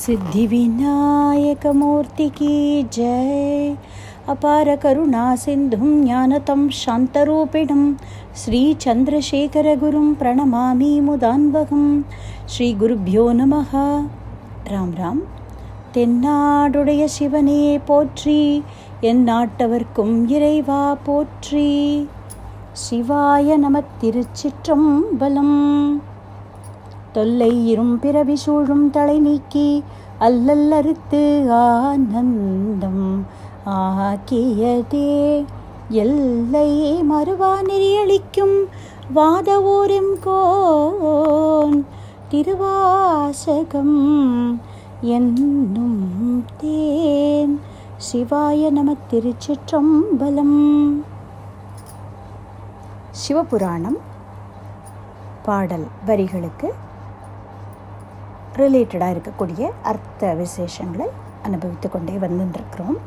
सिद्धिविनायकमूर्ति की जय अपार करुणा सिन्धुं ज्ञानतं शान्तरूपिणं श्रीचन्द्रशेखरगुरुं प्रणमामि मुदान्वहं ஸ்ரீகுருப்பியோ நமः ராம் ராம் தென்னாடுடைய சிவனே போற்றி என் நாட்டவர்க்கும் இறைவா போற்றி சிவாய நம திருச்சிற்றம்பலம் தொல்லை இரும் பிறவி சூழும் தலை நீக்கி அல்லல்லறுத்து ஆனந்தம் ஆக்கியதே. எல்லை மறுவா நெறியளிக்கும் வாத ஊரும் கோன் திருவாசகம் என்னும் தேன் சிவாய நம திருச்சிற்றம்பலம். சிவபுராணம் பாடல் வரிகளுக்கு ரிலேட்டடாக இருக்கக்கூடிய அர்த்த விசேஷங்களை அனுபவித்து கொண்டே வந்துருக்கிறோம்.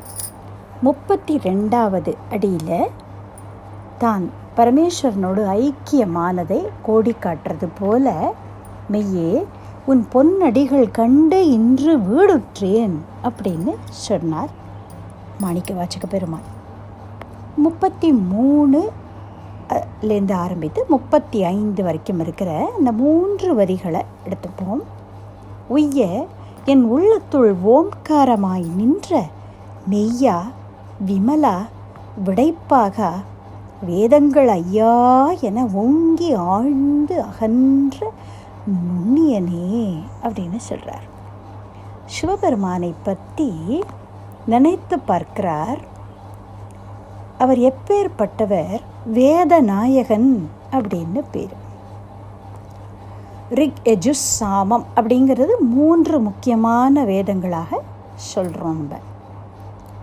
முப்பத்தி ரெண்டாவது அடியில் தான் பரமேஸ்வரனோடு ஐக்கியமானதை கோடி காட்டுறது போல மெய்யே உன் பொன்னடிகள் கண்டு இன்று வீடுற்றேன் அப்படின்னு சொன்னார் மாணிக்க வாச்சக பெருமாள். முப்பத்தி மூணு லேருந்து ஆரம்பித்து முப்பத்தி ஐந்து வரைக்கும் இருக்கிற அந்த மூன்று வரிகளை எடுத்துப்போம். உய்ய என் உள்ளத்துள் ஓம்காரமாய் நின்ற மெய்யா விமலா விடைப்பாகா வேதங்கள் ஐயா என ஓங்கி ஆழ்ந்து அகன்ற நுண்ணியனே அப்படின்னு சொல்கிறார் சிவபெருமானை பற்றி நினைத்து பார்க்கிறார். அவர் எப்பேற்பட்டவர் வேத நாயகன் அப்படின்னு பேர். ரிக் எஜுஸ் சாமம் அப்படிங்கிறது மூன்று முக்கியமான வேதங்களாக சொல்கிறோம் நம்ம.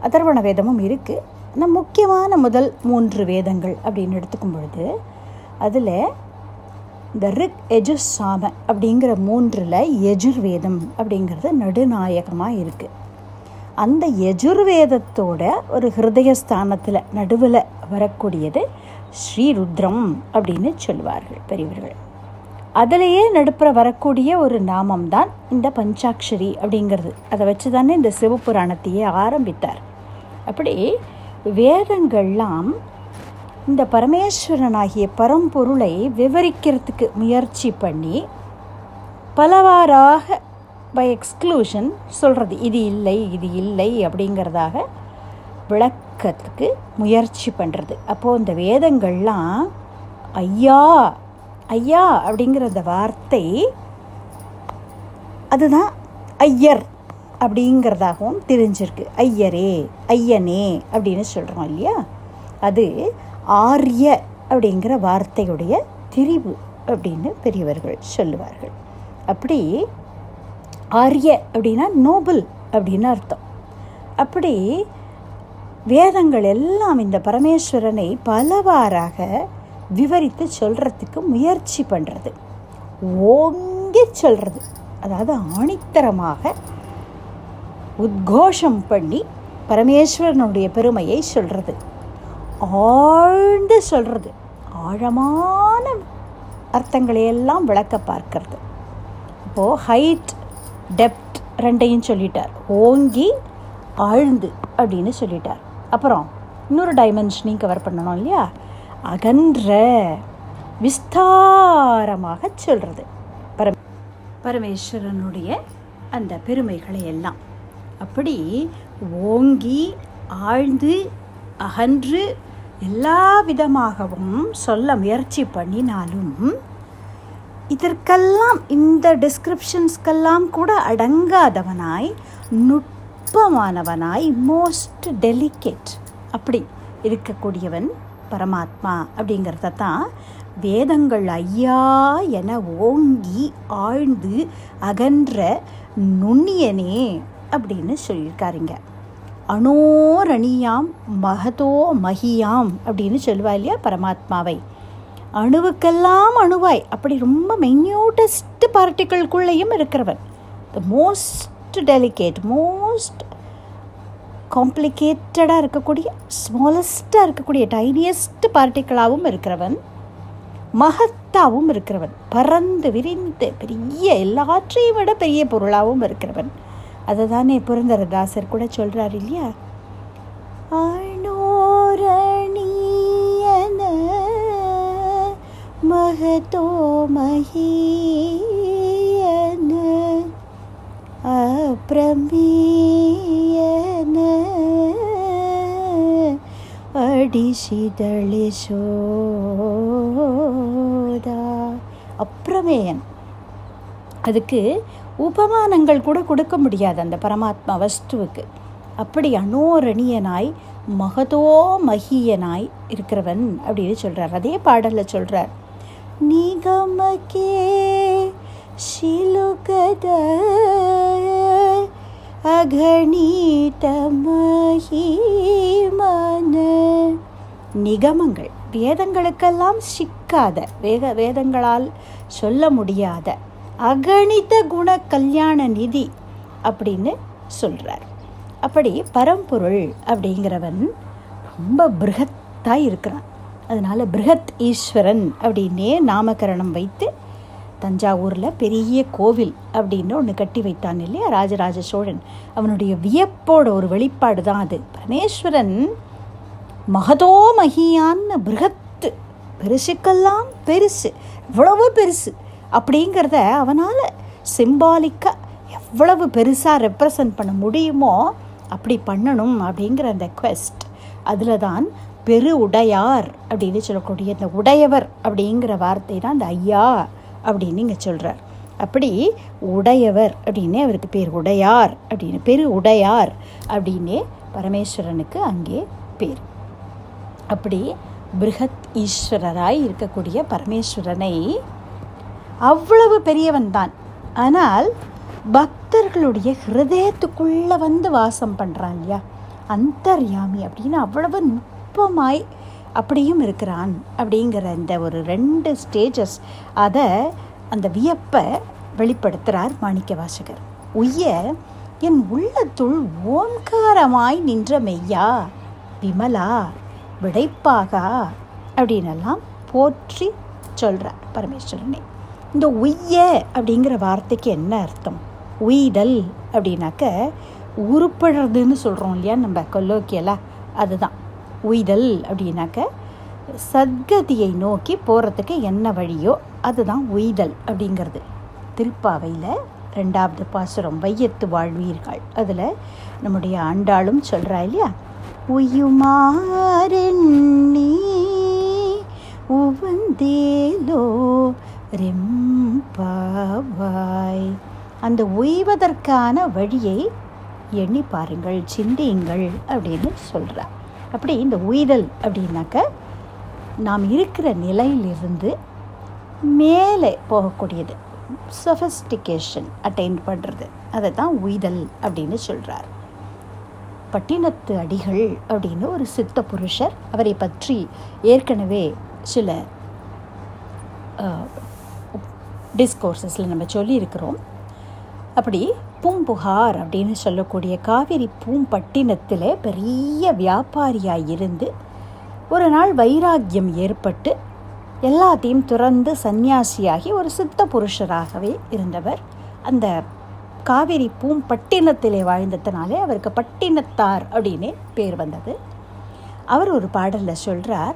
அதர்வண வேதமும் இருக்குது ஆனால் முக்கியமான முதல் மூன்று வேதங்கள் அப்படின்னு எடுத்துக்கும் பொழுது அதில் இந்த ரிக் எஜுஸ் சாம அப்படிங்கிற மூன்றில் எஜுர்வேதம் அப்படிங்கிறது நடுநாயகமாக இருக்குது அந்த எஜுர்வேதத்தோட ஒரு ஹிருதயஸ்தானத்தில் நடுவில் வரக்கூடியது ஸ்ரீருத்ரம் அப்படின்னு சொல்லுவார்கள் பெரியவர்கள். அதிலேயே நடுப்புற வரக்கூடிய ஒரு நாமம் தான் இந்த பஞ்சாட்சரி அப்படிங்கிறது. அதை வச்சு தானே இந்த சிவபுராணத்தையே ஆரம்பித்தார். அப்படி வேதங்கள்லாம் இந்த பரமேஸ்வரனாகிய பரம்பொருளை விவரிக்கிறதுக்கு முயற்சி பண்ணி பலவாறாக பை எக்ஸ்க்ளூஷன் சொல்கிறது இது இல்லை இது இல்லை அப்படிங்கிறதாக விளக்கத்துக்கு முயற்சி பண்ணுறது அப்போது இந்த வேதங்கள்லாம் ஐயா ஐயா அப்படிங்கிற அந்த வார்த்தை அதுதான் ஐயர் அப்படிங்கிறதாகவும் தெரிஞ்சிருக்கு. ஐயரே ஐயனே அப்படின்னு சொல்கிறோம் இல்லையா? அது ஆரிய அப்படிங்கிற வார்த்தையுடைய திரிவு அப்படின்னு பெரியவர்கள் சொல்லுவார்கள். அப்படி ஆரிய அப்படின்னா நோபல் அப்படின்னு அர்த்தம். அப்படி வேதங்கள் எல்லாம் இந்த பரமேஸ்வரனை பலவாறாக விவரித்து சொல்கிறதுக்கு முயற்சி பண்ணுறது ஓங்கி சொல்கிறது அதாவது ஆணித்தரமாக உத்கோஷம் பண்ணி பரமேஸ்வரனுடைய பெருமையை சொல்கிறது ஆழ்ந்து சொல்கிறது ஆழமான அர்த்தங்களையெல்லாம் விளக்க பார்க்கறது. இப்போது ஹைட் டெப்த் ரெண்டையும் சொல்லிட்டார். ஓங்கி ஆழ்ந்து அப்படின்னு சொல்லிட்டார். அப்புறம் இன்னொரு டைமென்ஷனையும் கவர் பண்ணணும் இல்லையா? அகன்ற விஸ்தாரமாக சொல்கிறது பரம் பரமேஸ்வரனுடைய அந்த பெருமைகளை எல்லாம். அப்படி ஓங்கி ஆழ்ந்து அகன்று எல்லா விதமாகவும் சொல்ல முயற்சி பண்ணினாலும் இதற்கெல்லாம் இந்த டிஸ்கிரிப்ஷன்ஸ்க்கெல்லாம் கூட அடங்காதவனாய் நுட்பமானவனாய் மோஸ்ட் டெலிகேட் அப்படி இருக்கக்கூடியவன் பரமாத்மா அப்படிங்கிறத தான் வேதங்கள் ஐயா என ஓங்கி ஆழ்ந்து அகன்ற நுண்ணியனே அப்படின்னு சொல்லியிருக்காருங்க. அணோரணியாம் மகதோ மகியாம் அப்படின்னு சொல்லுவா இல்லையா பரமாத்மாவை. அணுவுக்கெல்லாம் அணுவாய். அப்படி ரொம்ப மென்யூட்டஸ்ட் பார்ட்டிக்கிள்குள்ளேயும் இருக்கிறவன். த மோஸ்ட் டெலிகேட் மோஸ்ட் காம்ப்ளிகேட்டடாக இருக்கக்கூடிய ஸ்மாலஸ்ட்டாக இருக்கக்கூடிய டைனியஸ்ட் பார்ட்டிக்களாகவும் இருக்கிறவன் மகத்தாகவும் இருக்கிறவன் பறந்து விரிந்து பெரிய எல்லாற்றையும் விட பெரிய பொருளாகவும் இருக்கிறவன். அதை தானே புரந்தரதாசர் கூட சொல்கிறார் இல்லையா? அணோரணியன மகதோ மஹீயன அப்ரமீயன. அடிசிதழி சோதா. அப்ரமேயன். அதுக்கு உபமானங்கள் கூட கொடுக்க முடியாது அந்த பரமாத்மா வஸ்துவுக்கு. அப்படி அனோரணியனாய் மகதோ மகியனாய் இருக்கிறவன் அப்படின்னு சொல்கிறார் அதே பாடலில் சொல்கிறார் நிகமக்கே ಶಿಲುಕದ அகணீத மகிமன நிகமங்கள் வேதங்களுக்கெல்லாம் சிக்காத வேத வேதங்களால் சொல்ல முடியாத அகணித குண கல்யாண நிதி அப்படின்னு சொல்கிறார் அப்படி பரம்பொருள் அப்படிங்கிறவன் ரொம்ப பிருகத்தாக இருக்கிறான் அதனால் பிருகத் ஈஸ்வரன் அப்படின்னே நாமகரணம் வைத்து தஞ்சாவூரில் பெரிய கோவில் அப்படின்னு ஒன்று கட்டி வைத்தான் இல்லையா ராஜராஜ சோழன். அவனுடைய வியப்போட ஒரு வெளிப்பாடு தான் அது. பரமேஸ்வரன் மகதோ மகியான்னு பிருகத்து. பெருசுக்கெல்லாம் பெருசு எவ்வளவு பெருசு அப்படிங்கிறத அவனால் சிம்பாலிக்காக எவ்வளவு பெருசாக ரெப்ரசன்ட் பண்ண முடியுமோ அப்படி பண்ணணும் அப்படிங்கிற அந்த கொஸ்ட் அதில் தான் பெரு உடையார் அப்படின்னு சொல்லக்கூடிய இந்த உடையவர் அப்படிங்கிற வார்த்தை தான் அந்த ஐயா. அப்படின்னு இங்கே சொல்கிறார் அப்படி உடையவர் அப்படின்னே அவருக்கு பேர் உடையார் அப்படின்னு பேர் உடையார் அப்படின்னே பரமேஸ்வரனுக்கு அங்கே பேர். அப்படி பிருகத் ஈஸ்வரராய் இருக்கக்கூடிய பரமேஸ்வரனை அவ்வளவு பெரியவன் தான். ஆனால் பக்தர்களுடைய ஹிருதயத்துக்குள்ளே வந்து வாசம் பண்ணுறான் இல்லையா? அந்தர்யாமி அப்படின்னு அவ்வளவு நுட்பமாய் அப்படியும் இருக்கிறான் அப்படிங்கிற இந்த ஒரு ரெண்டு ஸ்டேஜஸ் அதை அந்த வியப்பை வெளிப்படுத்துகிறார் மாணிக்க வாசகர். உய்ய என் உள்ளத்துள் ஓம்காரமாய் நின்ற மெய்யா விமலா விடைப்பாகா அப்படின்னெல்லாம் போற்றி சொல்கிறார் பரமேஸ்வரனை. இந்த உய்ய அப்படிங்கிற வார்த்தைக்கு என்ன அர்த்தம்? உயிடல் அப்படின்னாக்க உருப்படுறதுன்னு சொல்கிறோம் இல்லையா நம்ம கொல்லோக்கியலாக அதுதான். உய்தல் அப்படின்னாக்க சத்கதியை நோக்கி போகிறதுக்கு என்ன வழியோ அதுதான் உய்தல் அப்படிங்கிறது. திருப்பாவையில் ரெண்டாவது பாசுரம் வையத்து வாழ்வீர்கள். அதில் நம்முடைய ஆண்டாளும் சொல்கிறா இல்லையா? உயுமாறெண்ணி உவந்தேலோ ரெம்பாவாய். அந்த உய்வதற்கான வழியை எண்ணி பாருங்கள் சிந்தியுங்கள் அப்படின்னு சொல்கிறார் அப்படி இந்த உய்தல் அப்படின்னாக்க நாம் இருக்கிற நிலையிலிருந்து மேலே போகக்கூடியது. சொஃபிஸ்டிகேஷன் அட்டைன் பண்ணுறது அதை தான் உய்தல் அப்படின்னு சொல்கிறார் பட்டினத்து அடிகள் அப்படின்னு ஒரு சித்த புருஷர் அவரை பற்றி ஏற்கனவே சில டிஸ்கோர்சஸில் நம்ம சொல்லியிருக்கிறோம். அப்படி பூம்புகார் அப்படின்னு சொல்லக்கூடிய காவிரி பூம்பட்டினத்தில் பெரிய வியாபாரியாக இருந்து ஒரு நாள் வைராக்கியம் ஏற்பட்டு எல்லாத்தையும் துறந்து சந்நியாசியாகி ஒரு சித்த புருஷராகவே இருந்தவர். அந்த காவிரி பூம்பட்டினத்திலே வாழ்ந்ததுனாலே அவருக்கு பட்டினத்தார் அப்படின்னு பேர் வந்தது. அவர் ஒரு பாடலில் சொல்கிறார்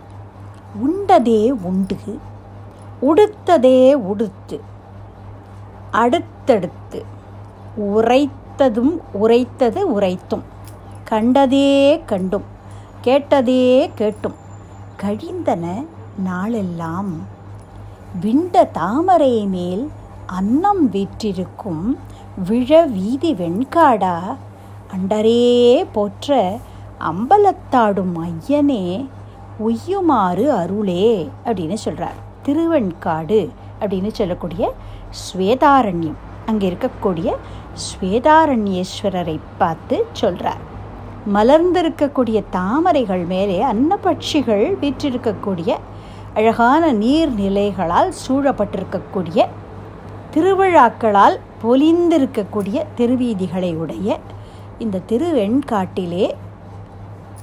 உண்டதே உண்டு உடுத்ததே உடுத்து அடுத்தடுத்து உரைத்ததும் உரைத்தது உரைத்தும். கண்டதே கண்டும் கேட்டதே கேட்டும். கழிந்தன நாளெல்லாம் விண்ட தாமரை மேல் அன்னம் வீற்றிருக்கும் விழ வீதி வெண்காடா. அண்டரே போற்ற அம்பலத்தாடும் ஐயனே உய்யுமாறு அருளே அப்படின்னு சொல்கிறார் திருவெண்காடு அப்படின்னு சொல்லக்கூடிய ஸ்வேதாரண்யம். அங்கே இருக்கக்கூடிய ஸ்வேதாரண்யேஸ்வரரை பார்த்து சொல்கிறார் மலர்ந்திருக்கக்கூடிய தாமரைகள் மேலே அன்னபட்சிகள் வீற்றிருக்கக்கூடிய அழகான நீர்நிலைகளால் சூழப்பட்டிருக்கக்கூடிய திருவிழாக்களால் பொலிந்திருக்கக்கூடிய திருவீதிகளை உடைய இந்த திருவெண்காட்டிலே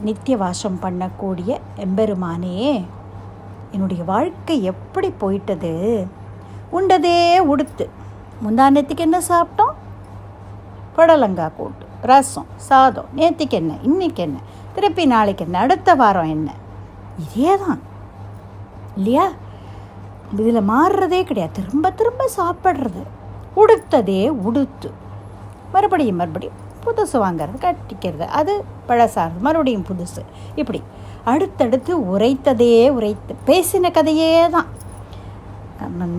நித்தியவாசம் பண்ணக்கூடிய எம்பெருமானே என்னுடைய வாழ்க்கை எப்படி போயிட்டது? உண்டதே உடுத்து. முந்தானத்துக்கு என்ன சாப்பிட்டோம்? புடலங்காய் கூட்டு ரசம் சாதம் நேற்றுக்கு என்ன இன்றைக்கி என்ன திருப்பி நாளைக்கு என்ன அடுத்த வாரம் என்ன? இதே தான் இல்லையா இதில் மாறுறதே கிடையாது. திரும்ப திரும்ப சாப்பிட்றது. உடுத்ததே உடுத்து. மறுபடியும் மறுபடியும் புதுசு வாங்கிறது கட்டிக்கிறது. அது பழசாகிறது மறுபடியும் புதுசு. இப்படி அடுத்தடுத்து உரைத்ததே உரைத்து பேசின கதையே தான்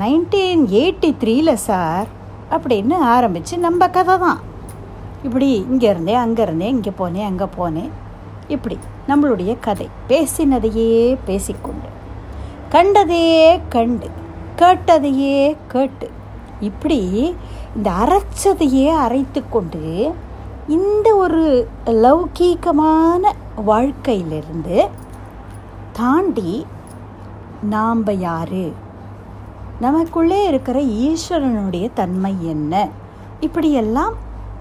நைன்டீன் எயிட்டி த்ரீல சார் அப்படின்னு ஆரம்பித்து நம்ம கதை தான் இப்படி இங்கே இருந்தேன் அங்கே இருந்தேன் இங்கே போனேன் அங்கே போனேன் இப்படி நம்மளுடைய கதை. பேசினதையே பேசிக்கொண்டு கண்டதையே கண்டு கேட்டதையே கேட்டு இப்படி இந்த அரைச்சதையே அரைத்து கொண்டு இந்த ஒரு லௌகீகமான வாழ்க்கையிலிருந்து தாண்டி நாம் யார்? நமக்குள்ளே இருக்கிற ஈஸ்வரனுடைய தன்மை என்ன? இப்படியெல்லாம்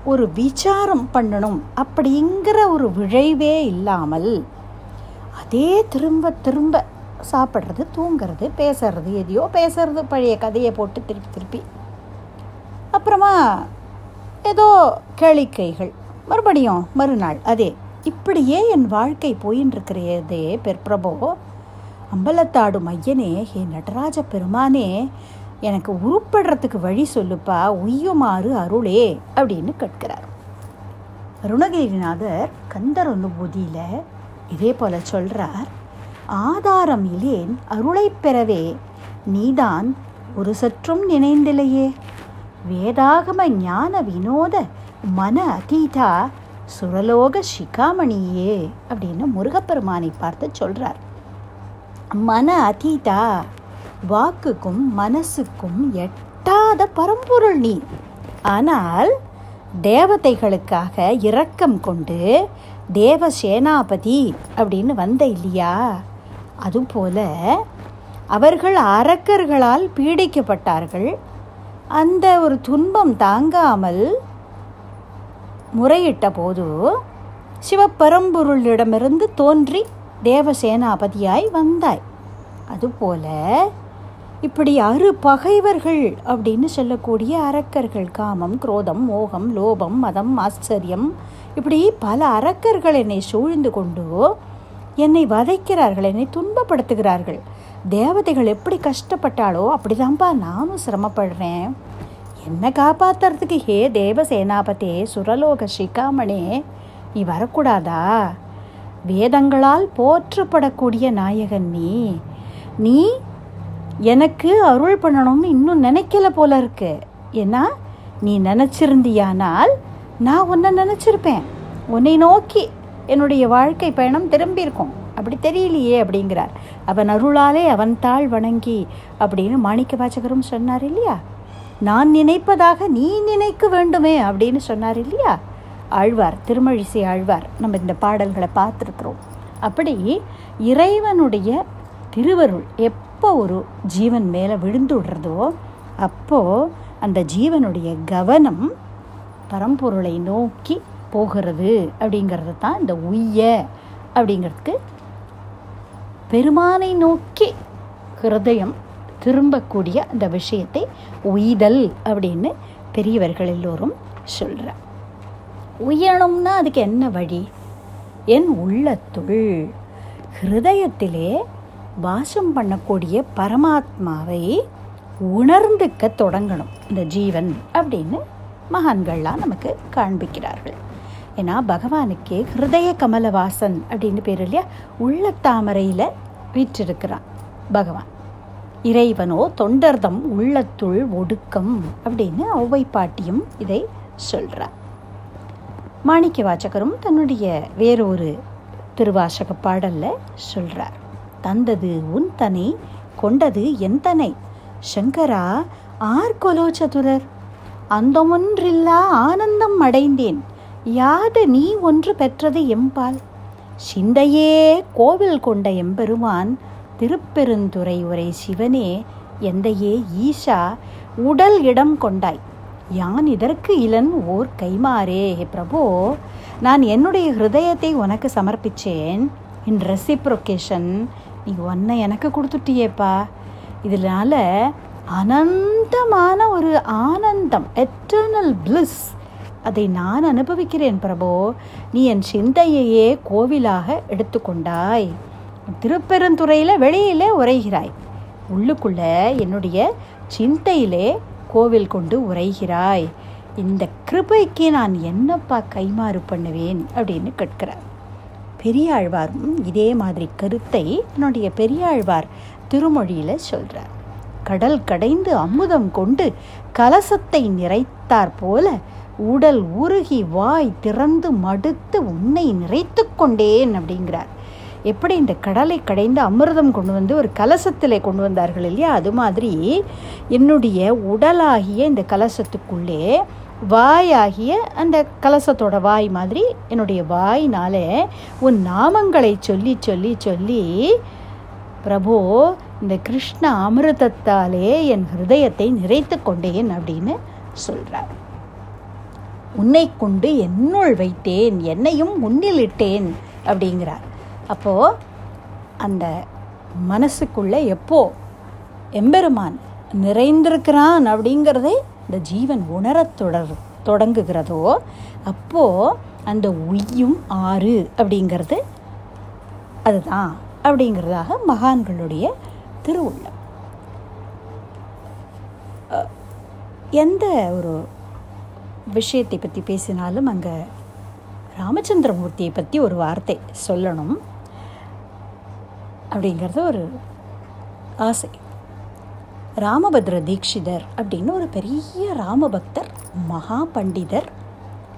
ஒரு விசாரம் பண்ணணும் அப்படிங்கிற ஒரு விழைவே இல்லாமல் அதே திரும்ப திரும்ப சாப்பிட்றது தூங்கிறது பேசுறது எதையோ பேசுறது பழைய கதையை போட்டு திருப்பி திருப்பி. அப்புறமா ஏதோ கேளிக்கைகள். மறுபடியும் மறுநாள் அதே இப்படியே என் வாழ்க்கை போயின்னு இருக்கிறதே பெற்பிரபோ அம்பலத்தாடும் ஐயனே ஹே நடராஜ பெருமானே எனக்கு உருப்படுறதுக்கு வழி சொல்லுப்பா உய்யுமாறு அருளே அப்படின்னு கேட்கிறார் அருணகிரிநாதர் கந்தர் பொதியில் இதே போல சொல்கிறார் ஆதாரம் இலேன் அருளை பெறவே நீதான் ஒரு சற்றும் நினைந்திலையே. வேதாகம ஞான வினோத மன அதீதா சுரலோக சிகாமணியே அப்படின்னு முருகப்பெருமானை பார்த்து சொல்கிறார் மன அதீதா வாக்குக்கும் மனசுக்கும் எட்டாத பரம்பொருள் நீ. ஆனால் தேவதைகளுக்காக இரக்கம் கொண்டு தேவ சேனாபதி அப்படின்னு வந்த இல்லையா? அதுபோல அவர்கள் அரக்கர்களால் பீடிக்கப்பட்டார்கள். அந்த ஒரு துன்பம் தாங்காமல் முறையிட்ட போது சிவப்பரம்பொருளிடமிருந்து தோன்றி தேவசேனாபதியாய் வந்தாய். அதுபோல இப்படி அரு பகைவர்கள் அப்படின்னு சொல்லக்கூடிய அரக்கர்கள் காமம் குரோதம் மோகம் லோபம் மதம் ஆச்சரியம் இப்படி பல அரக்கர்கள் என்னை சூழ்ந்து கொண்டு என்னை வதைக்கிறார்கள் என்னை துன்பப்படுத்துகிறார்கள். தேவதைகள் எப்படி கஷ்டப்பட்டாலோ அப்படிதான்ப்பா நானும் சிரமப்படுறேன். என்னை காப்பாத்துறதுக்கு ஹே தேவசேனாபதே சுரலோக சிகாமணே நீ வரக்கூடாதா? வேதங்களால் போற்றப்படக்கூடிய நாயகன் நீ. நீ எனக்கு அருள் பண்ணணும்னு இன்னும் நினைக்கல போல இருக்கு. ஏன்னா நீ நினச்சிருந்தியானால் நான் உன்னை நினச்சிருப்பேன். உன்னை நோக்கி என்னுடைய வாழ்க்கை பயணம் திரும்பியிருக்கும். அப்படி தெரியலையே அப்படிங்கிறார். அவன் அருளாலே அவன் தாழ் வணங்கி அப்படின்னு மாணிக்க வாசகரும் சொன்னார் இல்லையா? நான் நினைப்பதாக நீ நினைக்க வேண்டுமே அப்படின்னு சொன்னார் இல்லையா? ஆழ்வார் திருமழிசை ஆழ்வார் நம்ம இந்த பாடல்களை பார்த்துருக்குறோம். அப்படி இறைவனுடைய திருவருள் எப் எப்போ ஒரு ஜீவன் மேலே விழுந்து விடுறதோ அப்போது அந்த ஜீவனுடைய கவனம் பரம்பொருளை நோக்கி போகிறது அப்படிங்கிறது தான் இந்த உய்ய அப்படிங்கிறதுக்கு பெருமானை நோக்கி ஹிருதயம் திரும்பக்கூடிய அந்த விஷயத்தை உய்தல் அப்படின்னு பெரியவர்கள் எல்லோரும் சொல்கிறார் உயரணும்னா அதுக்கு என்ன வழி? என் உள்ளத்துள் ஹிருதயத்திலே வாசம் பண்ணக்கூடிய பரமாத்மாவை உணர்ந்துக்க தொடங்கணும். இந்த ஜீவன் அப்படின்னு மகான்கள்லாம் நமக்கு காண்பிக்கிறார்கள். ஏன்னா பகவானுக்கே ஹிருதய கமலவாசன் அப்படின்னு பேர் இல்லையா? உள்ளத்தாமரையில் வீற்றிருக்கிறான் பகவான். இறைவனோ தொண்டர்தம் உள்ளத்துள் ஒடுக்கம் அப்படின்னு ஒவ்வை பாட்டியும் இதை சொல்கிறார் மாணிக்க வாச்சகரும் தன்னுடைய வேறொரு திருவாசக பாடலில் சொல்கிறார் தந்தது உன் தனை கொண்டது என் தனை. சங்கரா ஆர் கொலோ சதுரர்? அந்தமொன்றில்லா ஆனந்தம் அடைந்தேன். யாது நீ ஒன்று பெற்றது எம்பால்? சிந்தையே கோவில் கொண்ட எம்பெருமான் திருப்பெருந்துறை உரை சிவனே எந்தையே ஈஷா உடல் இடம் கொண்டாய். யான் இதற்கு இளன் ஓர் கைமாறே பிரபு நான் என்னுடைய ஹிருதயத்தை உனக்கு சமர்ப்பிச்சேன். இன் ரெசிப்ரொகேஷன் நீ ஒன்றை எனக்கு கொடுத்துட்டியேப்பா. இதனால் அனந்தமான ஒரு ஆனந்தம் எட்டர்னல் பிளிஸ் அதை நான் அனுபவிக்கிறேன் பிரபோ. நீ என் சிந்தையையே கோவிலாக எடுத்துக்கொண்டாய். திருப்பெருந்துறையில் வெளியிலே உரைகிறாய் உள்ளுக்குள்ள என்னுடைய சிந்தையிலே கோவில் கொண்டு உரைகிறாய் இந்த கிருபைக்கு நான் என்னப்பா கைமாறு பண்ணுவேன் அப்படின்னு கேட்கிறார். பெரியாழ்வாரும் இதே மாதிரி கருத்தை என்னுடைய பெரியாழ்வார் திருமொழியில் சொல்கிறார் கடல் கடைந்து அமுதம் கொண்டு கலசத்தை நிறைத்தார் போல உடல் உருகி வாய் திறந்து மடுத்து உன்னை நிறைத்து கொண்டேன் அப்படிங்கிறார். எப்படி இந்த கடலை கடைந்து அமிர்தம் கொண்டு வந்து ஒரு கலசத்தில் கொண்டு வந்தார்கள் இல்லையா? அது மாதிரி என்னுடைய உடலாகிய இந்த கலசத்துக்குள்ளே வாயாகிய அந்த கலசத்தோட வாய் மாதிரி என்னுடைய வாயினால உன் நாமங்களை சொல்லி சொல்லி சொல்லி பிரபு இந்த கிருஷ்ண அமிர்தத்தாலே என் ஹிருதயத்தை நிறைத்து கொண்டேன் அப்படின்னு சொல்கிறார் உன்னை கொண்டு என்னுள் வைத்தேன் என்னையும் உன்னில் இட்டேன் அப்படிங்கிறார். அப்போது அந்த மனசுக்குள்ளே எப்போ? எம்பெருமான் நிறைந்திருக்கிறான் அப்படிங்கிறதை இந்த ஜீவன் உணரத் தொடர் தொடங்குகிறதோ அப்போது அந்த உய்யும் ஆறு அப்படிங்கிறது அதுதான் அப்படிங்கிறதாக மகான்களுடைய திருவுள்ளம். எந்த ஒரு விஷயத்தை பற்றி பேசினாலும் அங்கே ராமச்சந்திரமூர்த்தியை பற்றி ஒரு வார்த்தை சொல்லணும் அப்படிங்கிறது ஒரு ஆசை. ராமபத்ர தீக்ஷிதர் அப்படின்னு ஒரு பெரிய ராமபக்தர் மகா பண்டிதர்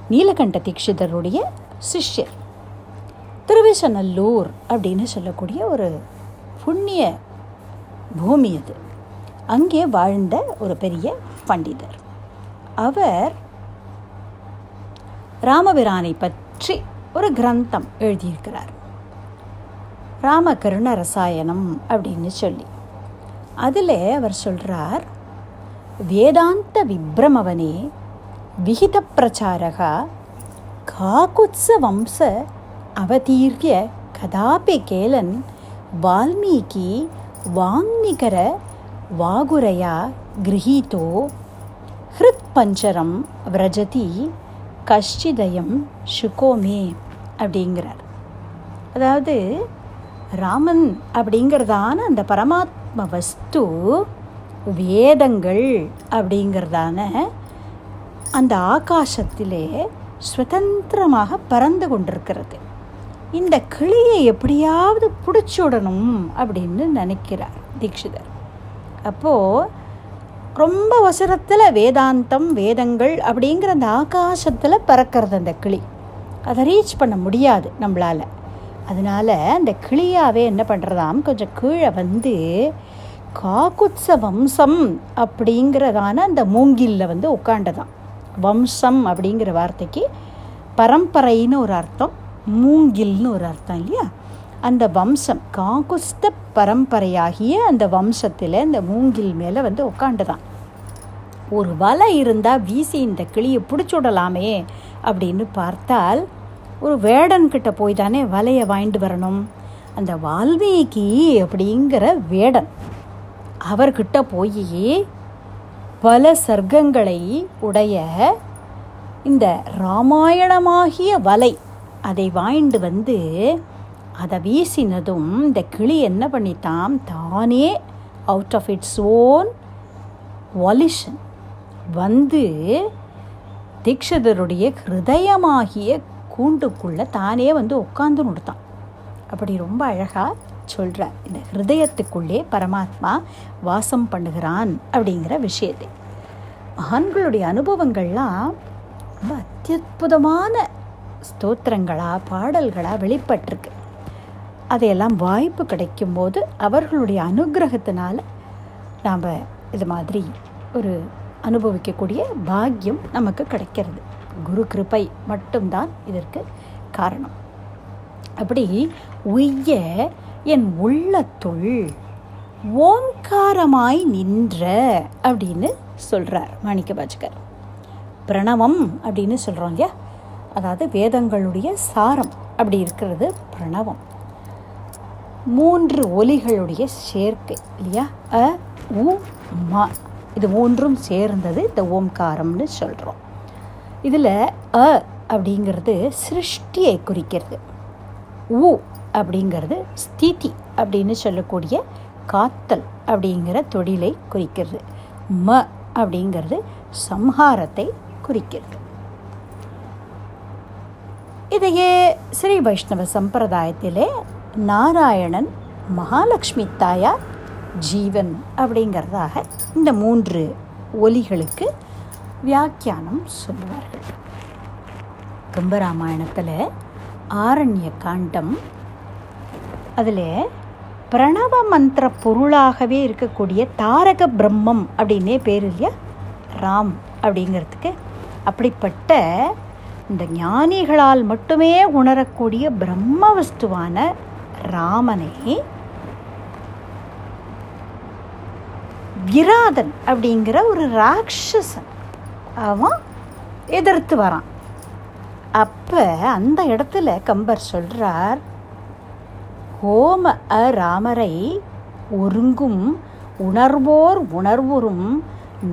நீலகண்ட தீக்ஷிதருடைய சிஷ்யர். திருவிசநல்லூர் அப்படின்னு சொல்லக்கூடிய ஒரு புண்ணிய பூமி அது. அங்கே வாழ்ந்த ஒரு பெரிய பண்டிதர். அவர் ராமபிரானை பற்றி ஒரு கிரந்தம் எழுதியிருக்கிறார். ராமகருண ரசாயனம் அப்படின்னு சொல்லி. அதில் அவர் சொல்கிறார் வேதாந்த விப்ரமவனே விகித பிரச்சாரகா காகுத்ச வம்ச அவதீர்ய கதாபி கேலன் வால்மீகி வாங்நிகர வாகுரையா கிரகீதோ ஹிருத் பஞ்சரம் விரஜதி கஷ்டிதயம் சுகோமே அப்படிங்கிறார். அதாவது ராமன் அப்படிங்கிறதான அந்த பரமாத் வஸ்து வேதங்கள் அப்படிங்கிறதான அந்த ஆகாசத்திலே சுதந்திரமாக பறந்து கொண்டிருக்கிறது. இந்த கிளியை எப்படியாவது பிடிச்சுடணும் அப்படின்னு நினைக்கிறார் தீட்சிதர். அப்போது ரொம்ப அவசரத்தில் வேதாந்தம் வேதங்கள் அப்படிங்கிற அந்த ஆகாசத்தில் பறக்கிறது அந்த கிளி. அதை ரீச் பண்ண முடியாது நம்மளால். அதனால் அந்த கிளியாவே என்ன பண்ணுறதாம் கொஞ்சம் கீழே வந்து காக்குத்ச வம்சம் அப்படிங்கிறதான அந்த மூங்கிலில் வந்து உட்காண்டதான் வம்சம் அப்படிங்கிற வார்த்தைக்கு பரம்பரைன்னு ஒரு அர்த்தம் மூங்கில்னு ஒரு அர்த்தம் இல்லையா? அந்த வம்சம் காகுஸ்த பரம்பரையாகிய அந்த வம்சத்தில் இந்த மூங்கில் மேலே வந்து உட்காண்டுதான் ஒரு வலை இருந்தால் வீசி இந்த கிளியை பிடிச்சுடலாமே அப்படின்னு பார்த்தால் ஒரு வேடன்கிட்ட போய் தானே வலையை வாங்கிட்டு வரணும். அந்த வால்மீகி அப்படிங்கிற வேடன் அவர்கிட்ட போய் பல சர்க்கங்களை உடைய இந்த ராமாயணமாகிய வலை அதை வாங்கிட்டு வந்து அதை வீசினதும் இந்த கிளி என்ன பண்ணித்தான் தானே out of its own volition வந்து தீக்ஷிதருடைய ஹிருதயமாகிய கூண்டுக்குள்ளே தானே வந்து உட்காந்து நுடுத்தான் அப்படி ரொம்ப அழகாக சொல்கிறார் இந்த ஹிருதயத்துக்குள்ளே பரமாத்மா வாசம் பண்ணுகிறான் அப்படிங்கிற விஷயத்தை. மகான்களுடைய அனுபவங்கள்லாம் ரொம்ப அத்தியுதமான ஸ்தோத்திரங்களாக பாடல்களாக வெளிப்பட்டிருக்கு. அதையெல்லாம் வாய்ப்பு கிடைக்கும்போது அவர்களுடைய அனுகிரகத்தினால நாம் இது மாதிரி ஒரு அனுபவிக்கக்கூடிய பாக்கியம் நமக்கு கிடைக்கிறது. குரு கிருப்பை மட்டும்தான் இதற்கு காரணம். அப்படி உய்ய என் உள்ளத்துள் ஓங்காரமாய் நின்ற அப்படின்னு சொல்கிறார் மாணிக்க பாஜகர் பிரணவம் அப்படின்னு சொல்கிறோம் இல்லையா? அதாவது வேதங்களுடைய சாரம் அப்படி இருக்கிறது பிரணவம். மூன்று ஒலிகளுடைய சேர்க்கை இல்லையா? அ உ மா. இது மூன்றும் சேர்ந்தது இந்த ஓம்காரம்னு சொல்கிறோம் இதில் அ அப்படிங்கிறது சிருஷ்டியை குறிக்கிறது. உ அப்படிங்கிறது ஸ்திதி அப்படின்னு சொல்லக்கூடிய காத்தல் அப்படிங்கிற தொழிலை குறிக்கிறது. ம அப்படிங்கிறது சம்ஹாரத்தை குறிக்கிறது. இதையே ஸ்ரீ வைஷ்ணவ சம்பிரதாயத்திலே நாராயணன் மகாலட்சுமி தாயார் ஜீவன் அப்படிங்கிறதாக இந்த மூன்று ஒலிகளுக்கு வியாக்கியானம் சொல்லுவார்கள். கம்பராமாயணத்தில் ஆரண்ய காண்டம் அதில் பிரணவ மந்திர பொருளாகவே இருக்கக்கூடிய தாரக பிரம்மம் அப்படின்னே பேர் இல்லையா? ராம் அப்படிங்கிறதுக்கு. அப்படிப்பட்ட இந்த ஞானிகளால் மட்டுமே உணரக்கூடிய பிரம்ம வஸ்துவான ராமனை விராதன் அப்படிங்கிற ஒரு ராட்சசன். அவன் எதிர்த்து வரான். அப்போ அந்த இடத்துல கம்பர் சொல்கிறார் ஹோம அ ராமரை ஒருங்கும் உணர்வோர் உணர்வுறும்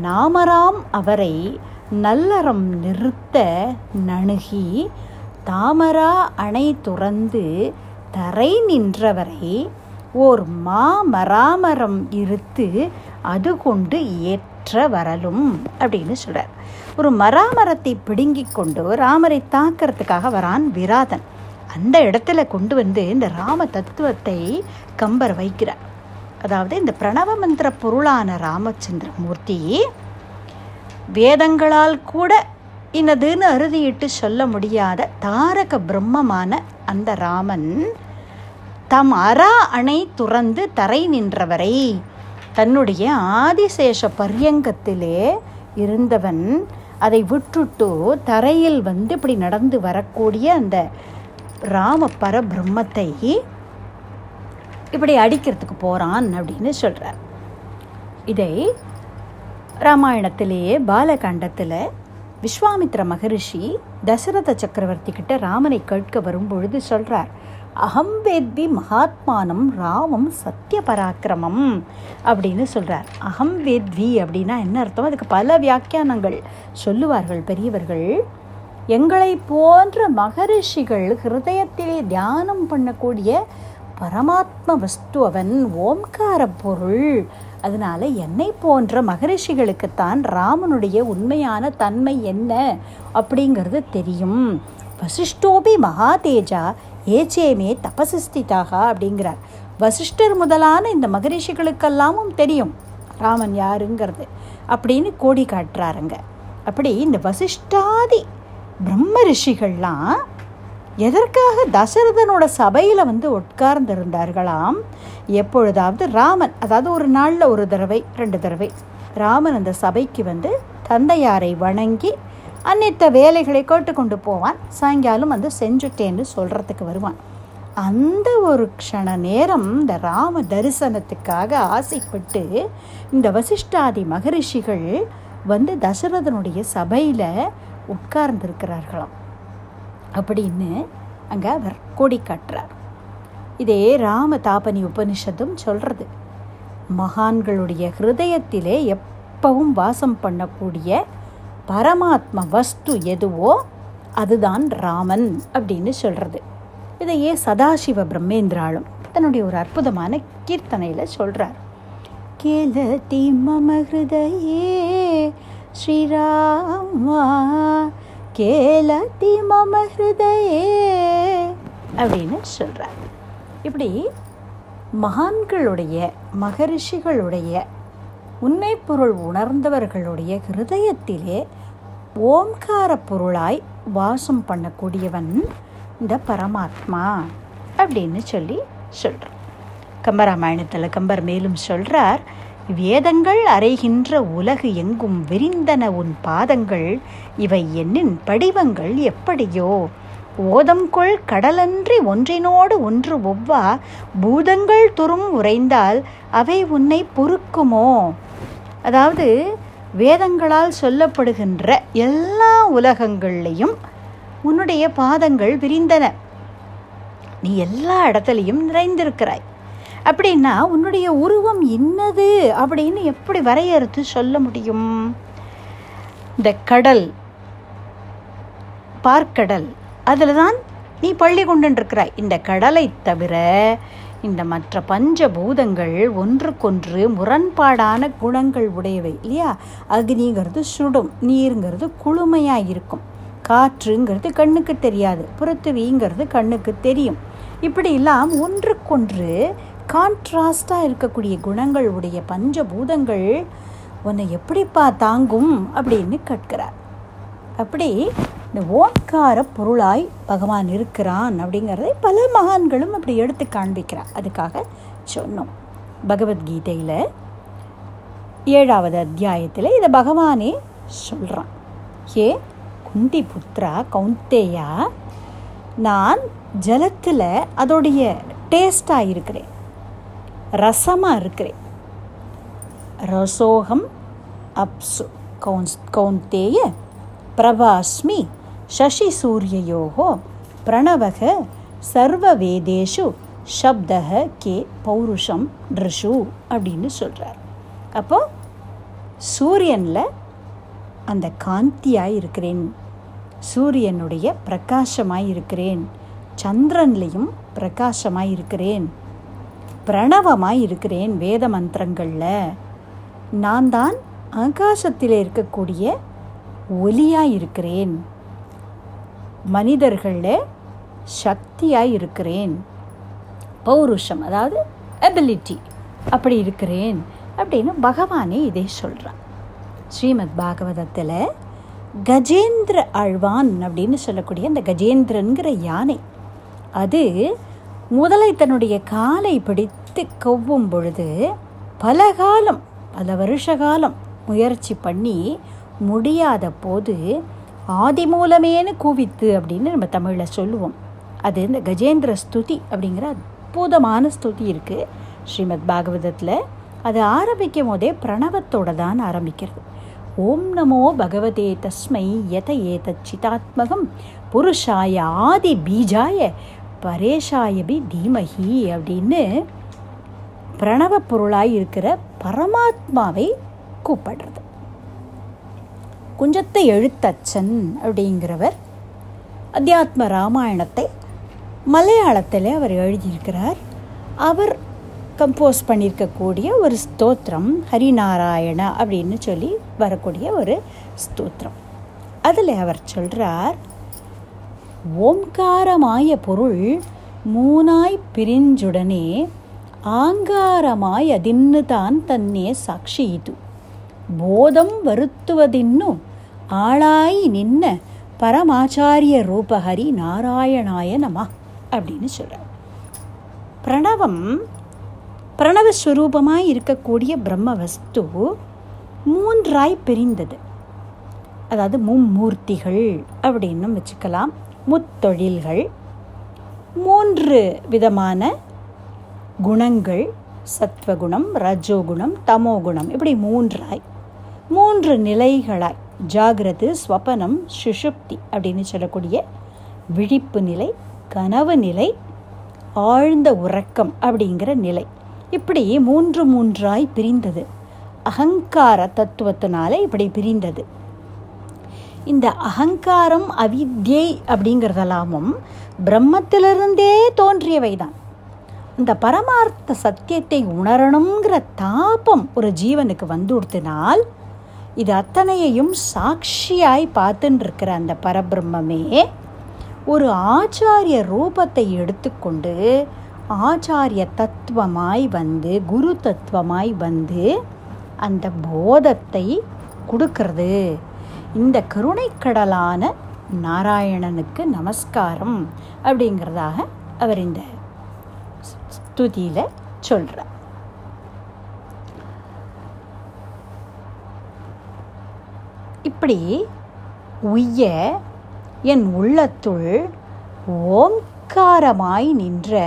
நாமராம் அவரை நல்லறம் நிறுத்த நணுகி தாமரா அணை துறந்து தரை நின்றவரை ஓர் மாமராமரம் இருத்து அது கொண்டு ஏற்ற வரலும் அப்படின்னு சொல்கிறார் ஒரு மராமரத்தை பிடுங்கி கொண்டு ராமரை தாக்கிறதுக்காக வரான் விராதன். அந்த இடத்துல கொண்டு வந்து இந்த ராம தத்துவத்தை கம்பர் வைக்கிறார். அதாவது இந்த பிரணவ மந்திர பொருளான ராமச்சந்திர மூர்த்தி வேதங்களால் கூட இன்னதுன்னு அறுதியிட்டு சொல்ல முடியாத தாரக பிரம்மமான அந்த ராமன் தம் அரா அணை துறந்து தரை நின்றவரை தன்னுடைய ஆதிசேஷ பர்யங்கத்திலே இருந்தவன் அதை விட்டுட்டு தரையில் வந்து இப்படி நடந்து வரக்கூடிய அந்த ராம பரபிரம்மத்தை இப்படி அடிக்கிறதுக்கு போகிறான் அப்படின்னு சொல்கிறார் இதை ராமாயணத்திலேயே பாலகாண்டத்தில் விஸ்வாமித்ர மகரிஷி தசரத சக்கரவர்த்தி கிட்ட ராமனை கேட்க வரும்பொழுது சொல்கிறார் அகம் வேத்தி மகாத்மானம் ராமம் சத்திய பராக்கிரமம் அப்படின்னு சொல்கிறார் அகம் வேத்வி அப்படின்னா என்ன அர்த்தம்? அதுக்கு பல வியாக்கியானங்கள் சொல்லுவார்கள் பெரியவர்கள். எங்களை போன்ற மகரிஷிகள் ஹிருதயத்திலே தியானம் பண்ணக்கூடிய பரமாத்ம வஸ்து அவன் ஓம்கார பொருள். அதனால் என்னை போன்ற மகரிஷிகளுக்குத்தான் ராமனுடைய உண்மையான தன்மை என்ன அப்படிங்கிறது தெரியும். வசிஷ்டோபி மகாதேஜா ஏச்சேமே தபசிஸ்திதாக அப்படிங்கிறார். வசிஷ்டர் முதலான இந்த மகரிஷிகளுக்கெல்லாமும் தெரியும். ராமன் யாருங்கிறது? அப்படின்னு கோடி காட்டுறாருங்க. அப்படி இந்த வசிஷ்டாதி பிரம்ம ரிஷிகள்லாம் எதற்காக தசரதனோட சபையில் வந்து உட்கார்ந்திருந்தார்களாம்? எப்பொழுதாவது ராமன் அதாவது ஒரு நாளில் ஒரு தடவை ரெண்டு தடவை ராமன் அந்த சபைக்கு வந்து தந்தையாரை வணங்கி அன்னித்த வேலைகளை கேட்டுக்கொண்டு போவான். சாயங்காலம் வந்து செஞ்சுட்டேன்னு சொல்கிறதுக்கு வருவான். அந்த ஒரு க்ஷண நேரம் இந்த ராம தரிசனத்துக்காக ஆசைப்பட்டு இந்த வசிஷ்டாதி மகரிஷிகள் வந்து தசரதனுடைய சபையில் உட்கார்ந்திருக்கிறார்களாம். அப்படின்னு அங்கே அவர் கொடி காட்டுறார். இதே ராம தாபனி உபனிஷத்தும் சொல்கிறது மகான்களுடைய ஹிருதயத்திலே எப்பவும் வாசம் பண்ணக்கூடிய பரமாத்ம வஸ்து எதுவோ அதுதான் ராமன் அப்படின்னு சொல்கிறது இதையே சதாசிவ பிரம்மேந்திராலும் தன்னுடைய ஒரு அற்புதமான கீர்த்தனையில் சொல்கிறார் கேலதி மம ஹிருதயே ஸ்ரீராமா கேலதி மம ஹிருதயே அப்படின்னு சொல்கிறார் இப்படி மகான்களுடைய மகரிஷிகளுடைய உண்மை பொருள் உணர்ந்தவர்களுடைய ஹிருதயத்திலே ஓம்கார பொருளாய் வாசம் பண்ணக்கூடியவன் இந்த பரமாத்மா அப்படின்னு சொல்லி சொல்கிறார் கம்பராமாயணத்தில் கம்பர் மேலும் சொல்கிறார் வேதங்கள் அறைகின்ற உலகு எங்கும் விரிந்தன உன் பாதங்கள் இவை என்னின் படிவங்கள் எப்படியோ? ஓதம்கொள் கடலன்றி ஒன்றினோடு ஒன்று ஒவ்வா பூதங்கள் துரும் உறைந்தால் அவை உன்னை பொறுக்குமோ? அதாவது வேதங்களால் சொல்லப்படுகின்ற எல்லா உலகங்கள்லையும் உன்னுடைய பாதங்கள் விரிந்தன. நீ எல்லா இடத்துலையும் நிறைந்திருக்கிறாய். அப்படின்னா உன்னுடைய உருவம் என்னது அப்படின்னு எப்படி வரையறுத்து சொல்ல முடியும்? இந்த கடல் பார்க்கடல் அதில் தான் நீ பள்ளி கொண்டுருக்கிறாய் இந்த கடலை தவிர இந்த மற்ற பஞ்சபூதங்கள் ஒன்றுக்கொன்று முரண்பாடான குணங்கள் உடையவை இல்லையா? அக்னிங்கிறது சுடும் நீருங்கிறது குளுமையாக இருக்கும் காற்றுங்கிறது கண்ணுக்கு தெரியாது புறத்துவிங்கிறது கண்ணுக்கு தெரியும். இப்படி எல்லாம் ஒன்றுக்கொன்று கான்ட்ராஸ்டாக இருக்கக்கூடிய குணங்கள் உடைய பஞ்சபூதங்கள் உன்னை எப்படிப்பா தாங்கும் அப்படின்னு கேட்கிறார். அப்படி இந்த ஓட்கார பொருளாய் பகவான் இருக்கிறான் அப்படிங்கிறதை பல மகான்களும் அப்படி எடுத்து காண்பிக்கிறார். அதுக்காக சொன்னோம். பகவத்கீதையில் ஏழாவது அத்தியாயத்தில் இதை பகவானே சொல்கிறான் ஏ குந்தி புத்ரா கவுந்தேயா நான் ஜலத்தில் அதோடைய டேஸ்டாக இருக்கிறேன். ரசமாக இருக்கிறேன். ரசோகம் அப்சு கவுன்ஸ் கவுந்தேய பிரபாஸ்மி சசி சூரியயோகோ பிரணவக சர்வவேதேஷு சப்தக கே பௌருஷம் ட்ரிஷு அப்படின்னு சொல்கிறார் அப்போ சூரியனில் அந்த காந்தியாக இருக்கிறேன். சூரியனுடைய பிரகாசமாக இருக்கிறேன். சந்திரன்லேயும் பிரகாசமாக இருக்கிறேன். பிரணவமாய் இருக்கிறேன் வேத மந்திரங்களில். நான் தான் ஆகாசத்தில் இருக்கக்கூடிய ஒலியாக இருக்கிறேன். மனிதர்களில் சக்தியாக இருக்கிறேன். பௌருஷம் அதாவது எபிலிட்டி அப்படி இருக்கிறேன் அப்படின்னு பகவானே இதை சொல்கிறான் ஸ்ரீமத் பாகவதத்தில் கஜேந்திர ஆழ்வான் அப்படின்னு சொல்லக்கூடிய அந்த கஜேந்திரன்கிற யானை அது முதலை தன்னுடைய காலை பிடித்து கவ்வும் பொழுது பல காலம் பல வருஷ காலம் முயற்சி பண்ணி முடியாத போது ஆதி மூலமேனு கூவித்து அப்படின்னு நம்ம தமிழில் சொல்லுவோம். அது இந்த கஜேந்திர ஸ்துதி அப்படிங்கிற அற்புதமான ஸ்துதி இருக்குது ஸ்ரீமத் பாகவதத்தில் அது ஆரம்பிக்கும் போதே பிரணவத்தோட தான் ஆரம்பிக்கிறது. ஓம் நமோ பகவதே தஸ்மை யத ஏத சிதாத்மகம் புருஷாய ஆதி பீஜாய பரேஷாயபி தீமஹி அப்படின்னு பிரணவ பொருளாய் இருக்கிற பரமாத்மாவை கூப்பிடுறது. குஞ்சத்தை எழுத்தச்சன் அப்படிங்கிறவர் அத்தியாத்ம ராமாயணத்தை மலையாளத்தில் அவர் எழுதியிருக்கிறார். அவர் கம்போஸ் பண்ணியிருக்கக்கூடிய ஒரு ஸ்தோத்திரம் ஹரிநாராயண அப்படின்னு சொல்லி வரக்கூடிய ஒரு ஸ்தோத்திரம். அதில் அவர் சொல்கிறார் ஓம்காரமாய பொருள் மூனாய் பிரிஞ்சுடனே ஆங்காரமாய் அதின்னு தான் தன்னே சாட்சி இது போதம் வருத்துவதின்னும் ஆளாய் நின்ன பரமாச்சாரிய ரூபஹரி நாராயணாய நமா அப்படின்னு சொல்கிறார் பிரணவம் பிரணவஸ்வரூபமாய் இருக்கக்கூடிய பிரம்ம வஸ்து மூன்றாய் பிரிந்தது. அதாவது மும்மூர்த்திகள் அப்படின்னு வச்சுக்கலாம். முத்தொழில்கள் மூன்று விதமான குணங்கள் சத்வகுணம் ரஜோகுணம் தமோகுணம் இப்படி மூன்றாய் மூன்று நிலைகளாய். ஜாகிரது ஸ்வபனம் சுஷுப்தி அப்படின்னு சொல்லக்கூடிய விழிப்பு நிலை கனவு நிலை ஆழ்ந்த உறக்கம் அப்படிங்கிற நிலை. இப்படி மூன்று மூன்றாய் பிரிந்தது. அகங்கார தத்துவத்தினால இப்படி பிரிந்தது. இந்த அகங்காரம் அவித்யை அப்படிங்கிறதெல்லாமும் பிரம்மத்திலிருந்தே தோன்றியவை தான் இந்த பரமார்த்த சத்தியத்தை உணரணுங்கிற தாபம் ஒரு ஜீவனுக்கு வந்து கொடுத்தினால் இது அத்தனையையும் சாட்சியாய் பார்த்துன்னு இருக்கிற அந்த பரபிரம்மே ஒரு ஆச்சாரிய ரூபத்தை எடுத்துக்கொண்டு ஆச்சாரிய தத்துவமாய் வந்து குரு தத்துவமாய் வந்து அந்த போதத்தை கொடுக்கறது. இந்த கருணைக்கடலான நாராயணனுக்கு நமஸ்காரம் அப்படிங்கிறதாக அவர் இந்த ஸ்துதியில் சொல்கிறார் அப்படி உய்ய என் உள்ளத்துள் ஓம்காரமாய் நின்ற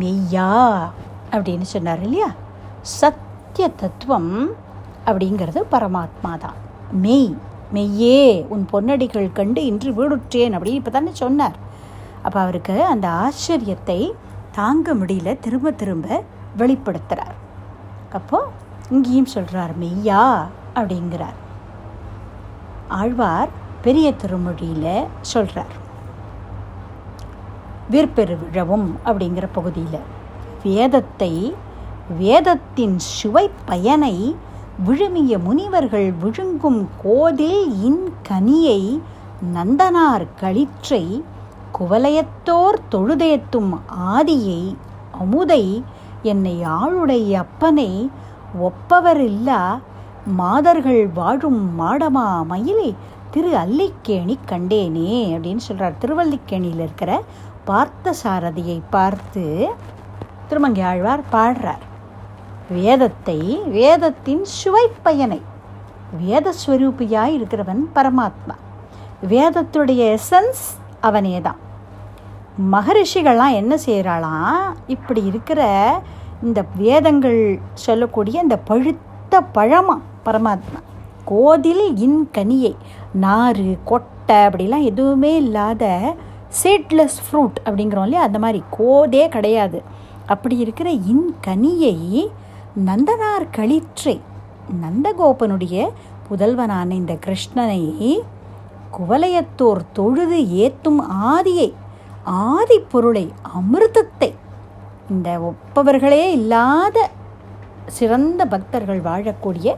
மெய்யா அப்படின்னு சொன்னார் இல்லையா? சத்திய தத்துவம் அப்படிங்கிறது பரமாத்மா தான் மெய் மெய்யே உன் பொன்னடிகள் கண்டு இன்று வீடுற்றேன் அப்படின்னு இப்போ தானே சொன்னார். அப்போ அவருக்கு அந்த ஆச்சரியத்தை தாங்க முடியல திரும்ப திரும்ப வெளிப்படுத்துகிறார் அப்போ இங்கேயும் சொல்கிறார் மெய்யா அப்படிங்கிறார். ஆழ்வார் பெரிய திருமொழியில் சொல்கிறார் விற்பெருவிழவும் அப்படிங்கிற பகுதியில். வேதத்தை வேதத்தின் சுவை பயனை விழுமிய முனிவர்கள் விழுங்கும் கோதில் இன் கனியை நந்தனார் களிற்றை குவலயத்தோர் தொழுதேத்தும் ஆதியை அமுதை என்னை ஆளுடைய அப்பனை ஒப்பவரில்லா மாதர்கள் வாழும் மாடமா மயிலே திரு அல்லிக்கேணி கண்டேனே அப்படின்னு சொல்கிறார் திருவல்லிக்கேணியில் இருக்கிற பார்த்த சாரதியை பார்த்து திருமங்கி ஆழ்வார் பாடுறார். வேதத்தை வேதத்தின் சுவைப்பயனை வேதஸ்வரூபியாய் இருக்கிறவன் பரமாத்மா. வேதத்துடைய எசன்ஸ் அவனே தான் மகரிஷிகள்லாம் என்ன செய்கிறாளாம் இப்படி இருக்கிற இந்த வேதங்கள் சொல்லக்கூடிய இந்த பழுத்த பழமா பரமாத்மா. கோதில் இன் கனியை நாறு கொட்டை அப்படிலாம் எதுவுமே இல்லாத சீட்லெஸ் ஃப்ரூட் அப்படிங்கிறோம் இல்லையா? அந்த மாதிரி கோதே கிடையாது. அப்படி இருக்கிற இன் கனியை நந்தனார் களிற்றை நந்தகோபனுடைய புதல்வனான இந்த கிருஷ்ணனை குவலயத்தோர் தொழுது ஏத்தும் ஆதியை ஆதி பொருளை அமிர்தத்தை இந்த ஒப்பவர்களே இல்லாத சிறந்த பக்தர்கள் வாழக்கூடிய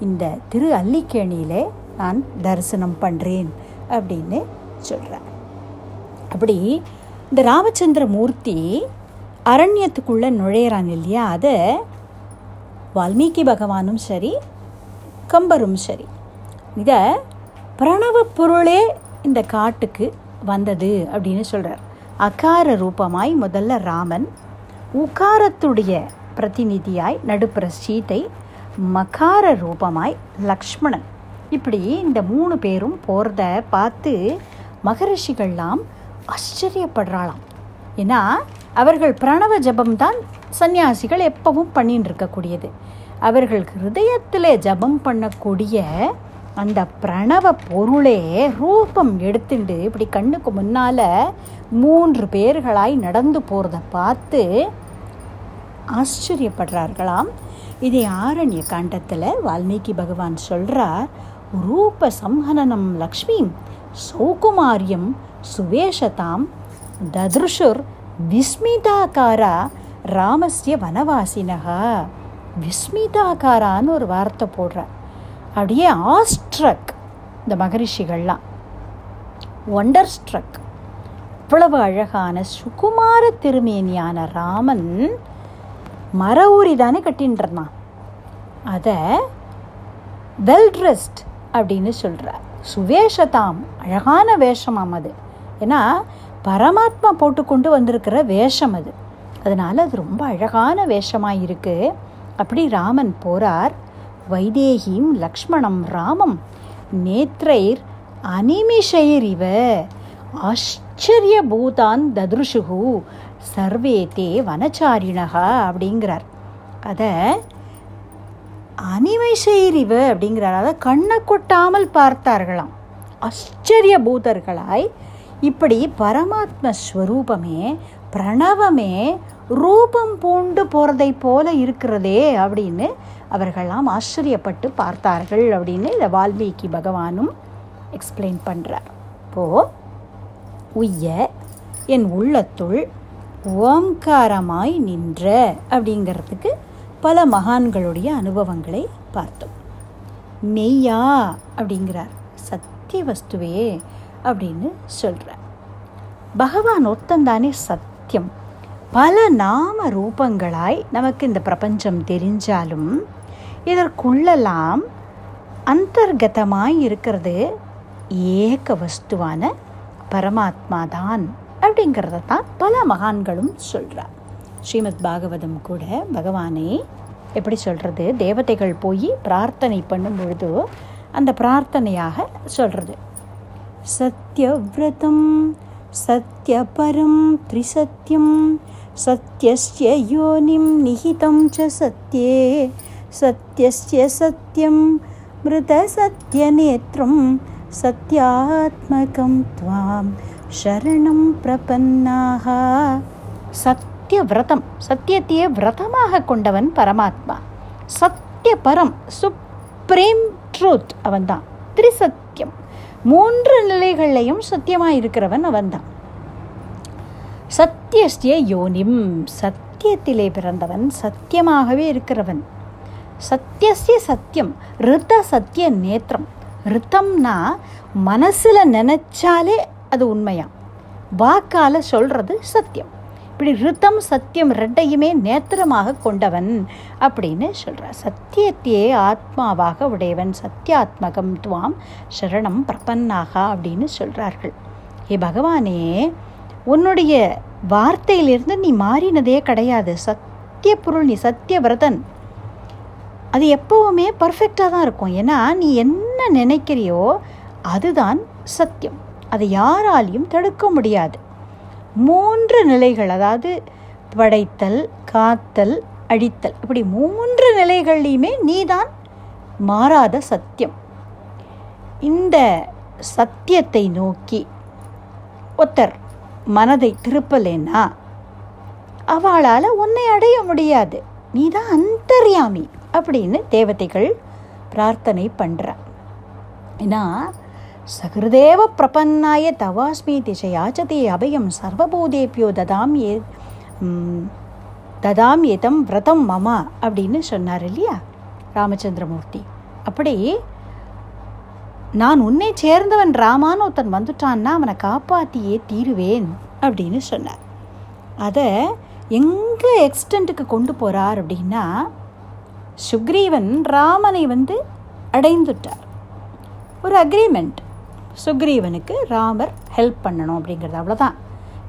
இந்த திரு அல்லிக்கேணியிலே நான் தரிசனம் பண்ணுறேன் அப்படின்னு சொல்கிறேன் அப்படி இந்த ராமச்சந்திர மூர்த்தி அரண்யத்துக்குள்ளே நுழையிறான் இல்லையா? அதை வால்மீகி பகவானும் சரி கம்பரும் சரி. இதை பிரணவ பொருளே இந்த காட்டுக்கு வந்தது அப்படின்னு சொல்கிறார் அகார ரூபமாய் முதல்ல ராமன் உகாரத்துடைய பிரதிநிதியாய் நடுப்புற சீதை மகார ரூபமாய் லக்ஷ்மணன். இப்படி இந்த மூணு பேரும் போகிறத பார்த்து மகரிஷிகள்லாம் ஆச்சரியப்படுறாளாம். ஏன்னா அவர்கள் பிரணவ ஜபம் தான் சன்னியாசிகள் எப்பவும் பண்ணின்னு இருக்கக்கூடியது அவர்கள் ஹிருதயத்தில் ஜபம் பண்ணக்கூடிய அந்த பிரணவ பொருளே ரூபம் எடுத்துண்டு இப்படி கண்ணுக்கு முன்னால் மூன்று பேர்களாய் நடந்து போகிறத பார்த்து ஆச்சரியப்படுறார்களாம். இதை ஆரண்ய காண்டத்தில் வால்மீகி பகவான் சொல்கிறார் ரூப சம்ஹனனம் லக்ஷ்மீம் சௌகுமாரியம் சுவேஷதாம் தத்ருஷுர் விஸ்மிதாக்காரா ராமஸ்ய வனவாசினகா விஸ்மிதாக்காரான்னு ஒரு வார்த்தை போடுறார். அப்படியே ஆஸ்ட்ரக் இந்த மகரிஷிகள்லாம். ஒண்டர் ஸ்ட்ரக் அவ்வளவு அழகான சுகுமார திருமேனியான ராமன் மர ஊரி தானே கட்டின்றான் அதை வெல் ட்ரெஸ்ட் அப்படின்னு சொல்கிறார் சுவேஷதாம் அழகான வேஷமாம் அது. ஏன்னா பரமாத்மா போட்டுக்கொண்டு வந்திருக்கிற வேஷம் அது. அதனால் அது ரொம்ப அழகான வேஷமாக இருக்குது அப்படி ராமன் போகிறார் வைதேகிம் லக்ஷ்மணம் ராமம் நேத்ரைர் இவ. ஆச்சரிய பூதான் ததுருஷுகு சர்வே தே வனச்சாரிணகா அப்படிங்கிறார். அதை அனிமைசெய்ரிவ அப்படிங்கிறார். அதை கண்ணை கொட்டாமல் பார்த்தார்களாம். ஆச்சரிய பூதர்களாய் இப்படி பரமாத்ம ஸ்வரூபமே பிரணவமே ரூபம் பூண்டு போகிறதை போல இருக்கிறதே அப்படின்னு அவர்கள்லாம் ஆச்சரியப்பட்டு பார்த்தார்கள் அப்படின்னு இந்த வால்மீகி பகவானும் எக்ஸ்பிளைன் பண்ணுறார் இப்போது உய்ய என் உள்ளத்துள் ஓம்காரமாய் நின்ற அப்படிங்கிறதுக்கு பல மகான்களுடைய அனுபவங்களை பார்த்தோம். மெய்யா அப்படிங்கிறார். சத்திய வஸ்துவே அப்படின்னு சொல்கிறார் பகவான் ஒத்தந்தானே சத்தியம். பல நாம ரூபங்களாய் நமக்கு இந்த பிரபஞ்சம் தெரிஞ்சாலும் இதற்குள்ளெல்லாம் அந்தர்கதமாய் இருக்கிறது ஏக வஸ்துவான பரமாத்மா தான் அப்படிங்கிறத தான் பல மகான்களும் சொல்கிறார் ஸ்ரீமத் பாகவதம் கூட பகவானே எப்படி சொல்கிறது தேவதைகள் போய் பிரார்த்தனை பண்ணும் பொழுது அந்த பிரார்த்தனையாக சொல்கிறது சத்யவிரதம் சத்யபரம் த்ரிசத்யம் சத்யஸ்ய யோனிம் நிஹிதம் ச சத்யே சத்யஸ்ய சத்யம் நேத்திரம் சத்யாத்மகம் துவாம். சரணம் பிரபன்னாக. சத்தியவிரதம் சத்தியத்தையே விரதமாக கொண்டவன் பரமாத்மா. சத்திய பரம் சுப்ரீம் ட்ரூத் அவன்தான். திரிசத்தியம் மூன்று நிலைகள்லையும் சத்தியமாக இருக்கிறவன் அவன்தான். சத்தியஸ்திய யோனிம் சத்தியத்திலே பிறந்தவன் சத்தியமாகவே இருக்கிறவன். சத்தியஸ்ய சத்தியம் ரித்த சத்திய நேத்திரம். ரித்தம்னா மனசில் நினச்சாலே அது உண்மையா? வாக்கால் சொல்கிறது சத்தியம். இப்படி ரித்தம் சத்தியம் ரெண்டையுமே நேத்திரமாக கொண்டவன் அப்படின்னு சொல்கிறார் சத்தியத்தையே ஆத்மாவாக உடையவன் சத்தியாத்மகம் துவாம் சரணம் பிரபன்னாகா அப்படின்னு சொல்கிறார்கள் ஏ பகவானே உன்னுடைய வார்த்தையிலிருந்து நீ மாறினதே கிடையாது. சத்திய பொருள் நீ சத்திய விரதன் அது எப்போவுமே பர்ஃபெக்டாக தான் இருக்கும். ஏன்னா நீ என்ன நினைக்கிறியோ அதுதான் சத்தியம். யாராலையும் தடுக்க முடியாது. மூன்று நிலைகள் அதாவது படைத்தல் காத்தல் அழித்தல் இப்படி மூன்று நிலைகள்லையுமே நீதான் மாறாத சத்தியம். இந்த சத்தியத்தை நோக்கி ஒருத்தர் மனதை திருப்பலேன்னா அவளால் உன்னை அடைய முடியாது. நீ தான் அந்தர்யாமி அப்படின்னு தேவதைகள் பிரார்த்தனை பண்ணுற ஏன்னா சகிருதேவ பிரபன்னாய தவாஸ்மி திசை யாச்சதே அபயம் சர்வபூதேபியோ ததாம் ஏ ததாம் ஏதம் விரதம் மமா அப்படின்னு சொன்னார் இல்லையா ராமச்சந்திரமூர்த்தி. அப்படி நான் உன்னை சேர்ந்தவன் ராமான்னு ஒருத்தன் வந்துட்டான்னா அவனை காப்பாற்றியே தீருவேன் அப்படின்னு சொன்னார். அதை எங்கே எக்ஸ்டெண்ட்டுக்கு கொண்டு போகிறார் அப்படின்னா சுக்ரீவன் ராமனை வந்து அடைந்துட்டார். ஒரு அக்ரிமெண்ட் சுக்ரீவனுக்கு ராமர் ஹெல்ப் பண்ணணும் அப்படிங்கிறது அவ்வளோதான்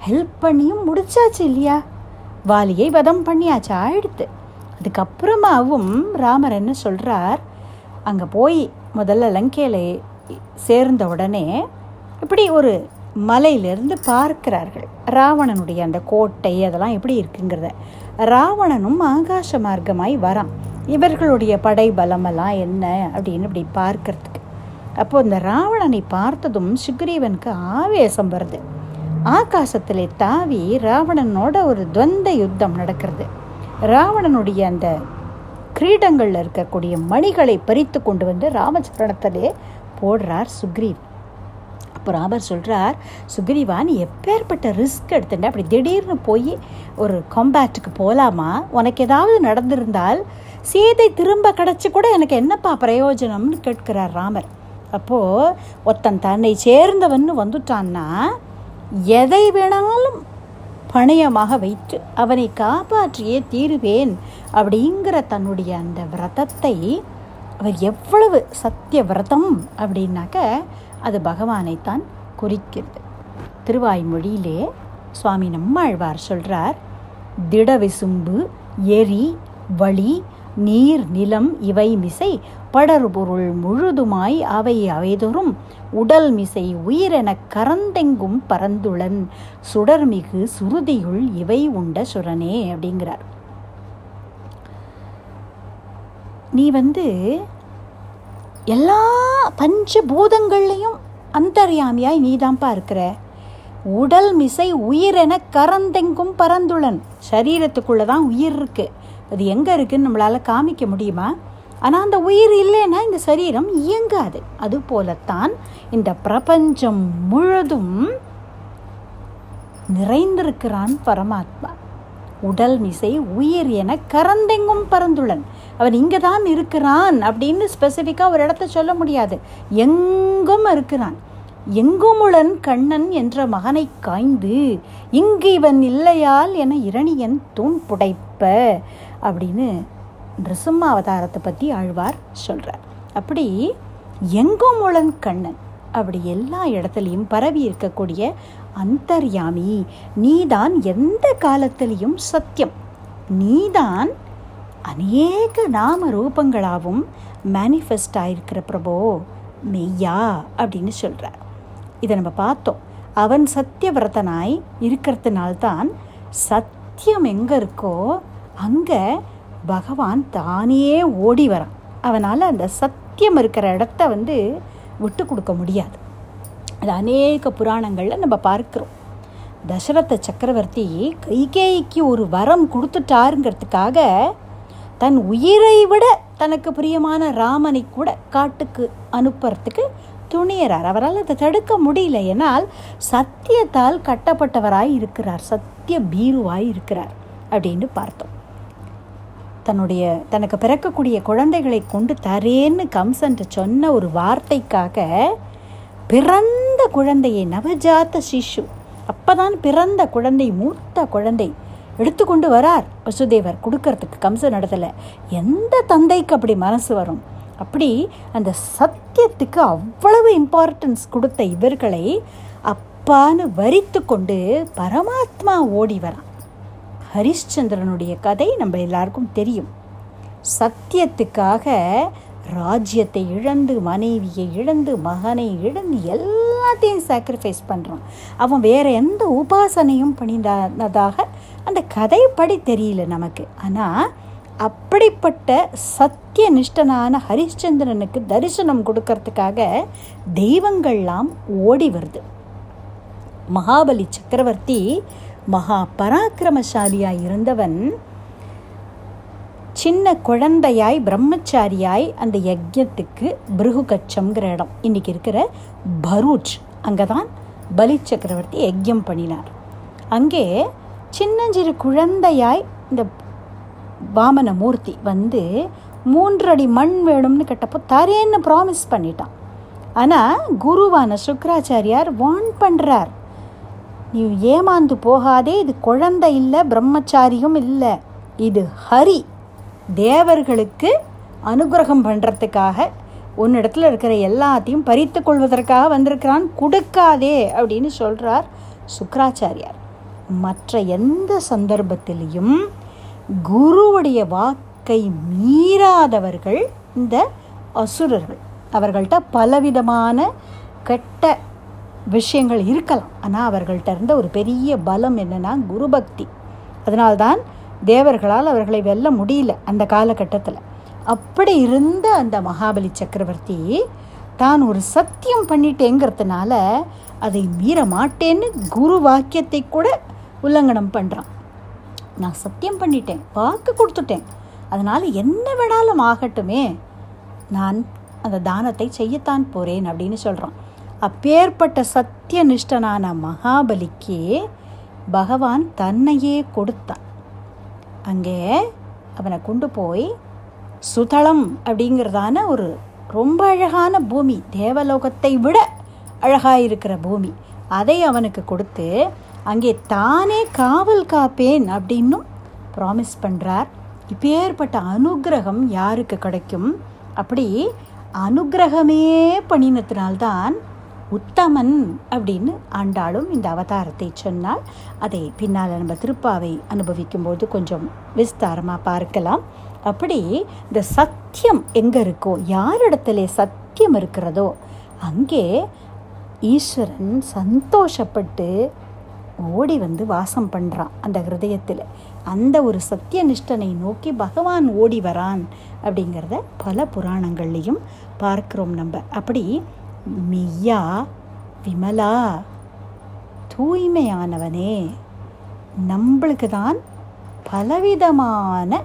ஹெல்ப் பண்ணியும் முடிச்சாச்சு இல்லையா? வாலியை வதம் பண்ணியாச்சு ஆயிடுத்து. அதுக்கப்புறமாவும் ராமர் என்ன சொல்கிறார் அங்கே போய் முதல்ல லங்கையில் சேர்ந்த உடனே இப்படி ஒரு மலையிலிருந்து பார்க்கிறார்கள். ராவணனுடைய அந்த கோட்டை அதெல்லாம் எப்படி இருக்குங்கிறத. ராவணனும் ஆகாச மார்க்கமாய் வரான். இவர்களுடைய படை பலமெல்லாம் என்ன அப்படின்னு இப்படி பார்க்கறதுக்கு. அப்போ இந்த ராவணனை பார்த்ததும் சுக்ரீவனுக்கு ஆவேசம் வருது. ஆகாசத்திலே தாவி ராவணனோட ஒரு துவந்த யுத்தம் நடக்கிறது. ராவணனுடைய அந்த கிரீடங்களில் இருக்கக்கூடிய மணிகளை பறித்து கொண்டு வந்து ராமச்சரணத்திலே போடுறார் சுக்ரீவ். அப்போ ராமர் சொல்கிறார் சுக்ரீவா நீ எப்பேற்பட்ட ரிஸ்க் எடுத்துட்ட? அப்படி திடீர்னு போய் ஒரு காம்பேட்டுக்கு போகலாமா உனக்கு ஏதாவது நடந்திருந்தால் சீதை திரும்ப கிடச்சி கூட எனக்கு என்னப்பா பிரயோஜனம்னு கேட்கிறார் ராமர். அப்போது ஒருத்தன் தன்னை சேர்ந்தவன் வந்துட்டான்னா எதை வேணாலும் பணயமாக வைத்து அவனை காப்பாற்றியே தீருவேன் அப்படிங்கிற தன்னுடைய அந்த விரதத்தை அவர் எவ்வளவு சத்திய விரதம் அப்படின்னாக்க அது பகவானைத்தான் குறிக்கிறது. திருவாய்மொழியிலே சுவாமி நம்மாழ்வார் சொல்கிறார் திடவிசும்பு எரி வழி நீர் நிலம் இவை மிசை படர்பொருள் முழுதுமாய் அவை அவைதொரும் உடல் மிசை உயிரெனக் கரந்தெங்கும் பரந்துளன் சுடர்மிகு சுருதியுள் இவை உண்ட சுரனே அப்படிங்கிறார். நீ வந்து எல்லா பஞ்சபூதங்கள்லையும் அந்தர்யாமியாய் நீதான்ப்பா இருக்கிற. உடல் மிசை உயிரென கரந்தெங்கும் பரந்துளன் சரீரத்துக்குள்ளே தான் உயிர் இருக்குது அது எங்கே இருக்குன்னு நம்மளால் காமிக்க முடியுமா? ஆனால் அந்த உயிர் இல்லைன்னா இந்த சரீரம் இயங்காது. அதுபோலத்தான் இந்த பிரபஞ்சம் முழுதும் நிறைந்திருக்கிறான் பரமாத்மா. உடல் மிசை உயிர் என கரந்தெங்கும் பரந்துள்ளன் அவன் இங்கே தான் இருக்கிறான் அப்படின்னு ஸ்பெசிஃபிக்காக ஒரு இடத்த சொல்ல முடியாது. எங்கும் இருக்கிறான். எங்குமுளன் கண்ணன் என்ற மகனை காய்ந்து இங்கு இவன் இல்லையால் என இரணியன் தூண் புடைப்ப அப்படின்னு நிருசிம்ம அவதாரத்தை பற்றி ஆழ்வார் சொல்கிறார் அப்படி எங்கும் எங்குமுளன் கண்ணன் அப்படி எல்லா இடத்துலையும் பரவி இருக்கக்கூடிய அந்தர்யாமி நீதான் எந்த காலத்திலையும் சத்தியம். நீதான் அநேக நாம ரூபங்களாகவும் மேனிஃபெஸ்ட் ஆயிருக்கிற பிரபோ மெய்யா அப்படின்னு சொல்கிறார் இதை நம்ம பார்த்தோம். அவன் சத்தியவிரதனாய் இருக்கிறதுனால்தான் சத்தியம் எங்கே இருக்கோ அங்கே பகவான் தானே ஓடி வரான். அவனால் அந்த சத்தியம் இருக்கிற இடத்த வந்து விட்டு கொடுக்க முடியாது. அது அநேக புராணங்களில் நம்ம பார்க்குறோம். தசரத சக்கரவர்த்தி கைகேயிக்கு ஒரு வரம் கொடுத்துட்டாருங்கிறதுக்காக தன் உயிரை விட தனக்கு பிரியமான ராமனை கூட காட்டுக்கு அனுப்புறதுக்கு துணியறார். அவரால் அதை தடுக்க முடியல ஏனால் சத்தியத்தால் கட்டப்பட்டவராய் இருக்கிறார். சத்திய பீருவாய் இருக்கிறார் அப்படின்னு பார்த்தோம். தன்னுடைய தனக்கு பிறக்கக்கூடிய குழந்தைகளை கொண்டு தரேன்னு கம்சன்ட்டு சொன்ன ஒரு வார்த்தைக்காக பிறந்த குழந்தையை நவஜாத்த சிஷு அப்போதான் பிறந்த குழந்தை மூத்த குழந்தை எடுத்துக்கொண்டு வரார் வசுதேவர். கொடுக்கறதுக்கு கம்சன் இடத்துல எந்த தந்தைக்கு அப்படி மனசு வரும்? அப்படி அந்த சத்தியத்துக்கு அவ்வளவு இம்பார்ட்டன்ஸ் கொடுத்த இவர்களை அப்பான்னு வரித்து கொண்டு பரமாத்மா ஓடி வரான். ஹரிஷ்சந்திரனுடைய கதை நம்ம எல்லாருக்கும் தெரியும். சத்தியத்துக்காக ராஜ்யத்தை இழந்து மனைவியை இழந்து மகனை இழந்து எல்லாத்தையும் சாக்ரிஃபைஸ் பண்ணுறான் அவன் வேற எந்த உபாசனையும் பண்ணினதாக அந்த கதைப்படி தெரியல நமக்கு. ஆனால் அப்படிப்பட்ட சத்திய நிஷ்டனான ஹரிச்சந்திரனுக்கு தரிசனம் கொடுக்கறதுக்காக தெய்வங்கள்லாம் ஓடி வருது. மகாபலி சக்கரவர்த்தி மகா பராக்கிரமசாலியாய் இருந்தவன் சின்ன குழந்தையாய் பிரம்மச்சாரியாய் அந்த யஜ்யத்துக்கு பிருகுகச்சம்ங்கிற இடம். இன்னைக்கு இருக்கிற பரூச் அங்கே தான் பலி சக்கரவர்த்தி யஜ்யம் பண்ணினார். அங்கே சின்னஞ்சிறு குழந்தையாய் இந்த வாமன மூர்த்தி வந்து மூன்றடி மண் வேணும்னு கேட்டப்போ தரேன்னு ப்ராமிஸ் பண்ணிட்டான். ஆனால் குருவான சுக்கராச்சாரியார் வான் பண்ணுறார் நீ ஏமாந்து போகாதே இது குழந்தை இல்லை பிரம்மச்சாரியும் இல்லை. இது ஹரி. தேவர்களுக்கு அனுகிரகம் பண்ணுறதுக்காக உன்னிடத்தில் இருக்கிற எல்லாத்தையும் பறித்து கொள்வதற்காக வந்திருக்கிறான். கொடுக்காதே அப்படின்னு சொல்கிறார் சுக்கராச்சாரியார். மற்ற எந்த சந்தர்ப்பத்திலையும் குருவுடைய வாக்கை மீறாதவர்கள் இந்த அசுரர்கள். அவர்கள்ட்ட பலவிதமான கெட்ட விஷயங்கள் இருக்கலாம். ஆனால் அவர்கள்ட்ட இருந்த ஒரு பெரிய பலம் என்னென்னா குருபக்தி. அதனால்தான் தேவர்களால் அவர்களை வெல்ல முடியல அந்த காலகட்டத்தில். அப்படி இருந்த அந்த மகாபலி சக்கரவர்த்தி தான் ஒரு சத்தியம் பண்ணிட்டேங்கிறதுனால அதை மீற மாட்டேன்னு குரு வாக்கியத்தை கூட உல்லங்கனம் பண்ணுறான் நான் சத்தியம் பண்ணிட்டேன் வாக்கு கொடுத்துட்டேன். அதனால் என்ன வேணாலும் ஆகட்டுமே. நான் அந்த தானத்தை செய்யத்தான் போகிறேன் அப்படின்னு சொல்கிறான் அப்பேற்பட்ட சத்தியனிஷ்டனான மகாபலிக்கு பகவான் தன்னையே கொடுத்தான். அங்கே அவனை கொண்டு போய் சுதளம் அப்படிங்கிறதான ஒரு ரொம்ப அழகான பூமி தேவலோகத்தை விட அழகாக இருக்கிற பூமி. அதை அவனுக்கு கொடுத்து அங்கே தானே காவல் காப்பேன் அப்படின்னும் ப்ராமிஸ் பண்ணுறார் இப்பேற்பட்ட அனுகிரகம் யாருக்கு கிடைக்கும்? அப்படி அனுகிரகமே பண்ணினத்தினால்தான் உத்தமன் அப்படின்னு ஆண்டாளும் இந்த அவதாரத்தை சொன்னால் அதை பின்னால் நம்ம திருப்பாவை அனுபவிக்கும்போது கொஞ்சம் விஸ்தாரமாக பார்க்கலாம். அப்படி இந்த சத்தியம் எங்கே இருக்கோ யாரிடத்துல சத்தியம் இருக்கிறதோ அங்கே ஈஸ்வரன் சந்தோஷப்பட்டு ஓடி வந்து வாசம் பண்ணுறான் அந்த ஹிருதயத்தில். அந்த ஒரு சத்திய நிஷ்டனை நோக்கி பகவான் ஓடி வரான் அப்படிங்கிறத பல புராணங்கள்லையும் பார்க்குறோம் நம்ம. அப்படி மெய்யா? விமலா? தூய்மையானவனே நம்மளுக்கு தான் பலவிதமான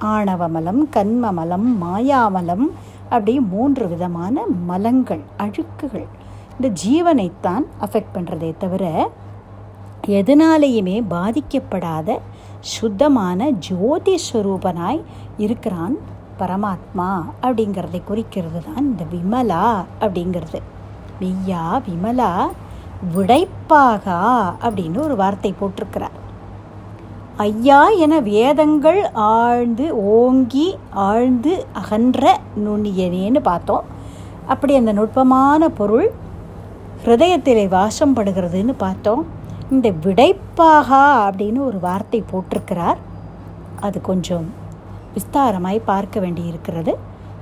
ஆணவமலம் கண்மமலம் மாயாமலம் அப்படி மூன்று விதமான மலங்கள் அழுக்குகள். இந்த ஜீவனைத்தான் அஃபெக்ட் பண்ணுறதே தவிர எதனாலேயுமே பாதிக்கப்படாத சுத்தமான ஜோதி ஸ்வரூபனாய் இருக்கிறான் பரமாத்மா அப்படிங்கிறதை குறிக்கிறது தான் இந்த விமலா அப்படிங்கிறது. மெய்யா விமலா விடைப்பாகா அப்படின்னு ஒரு வார்த்தை போட்டிருக்கிறார். ஐயா என வேதங்கள் ஆழ்ந்து ஓங்கி ஆழ்ந்து அகன்ற நுண்ணியனேன்னு பார்த்தோம். அப்படி அந்த நுட்பமான பொருள் ஹிருதயத்திலே வாசம் படுகிறதுன்னு பார்த்தோம். இந்த விடைப்பாகா அப்படின்னு ஒரு வார்த்தை போட்டிருக்கிறார். அது கொஞ்சம் விஸ்தாரமாய் பார்க்க வேண்டி இருக்கிறது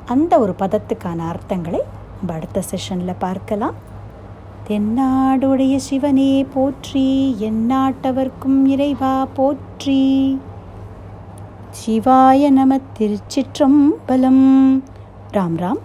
அந்த ஒரு பதத்துக்கான அர்த்தங்களை நம்ம அடுத்த செஷனில் பார்க்கலாம். தென்னாடுடைய சிவனே போற்றி எந்நாட்டவர்க்கும் இறைவா போற்றி. சிவாய நம திருச்சிற்றம்பலம். ராம் ராம்.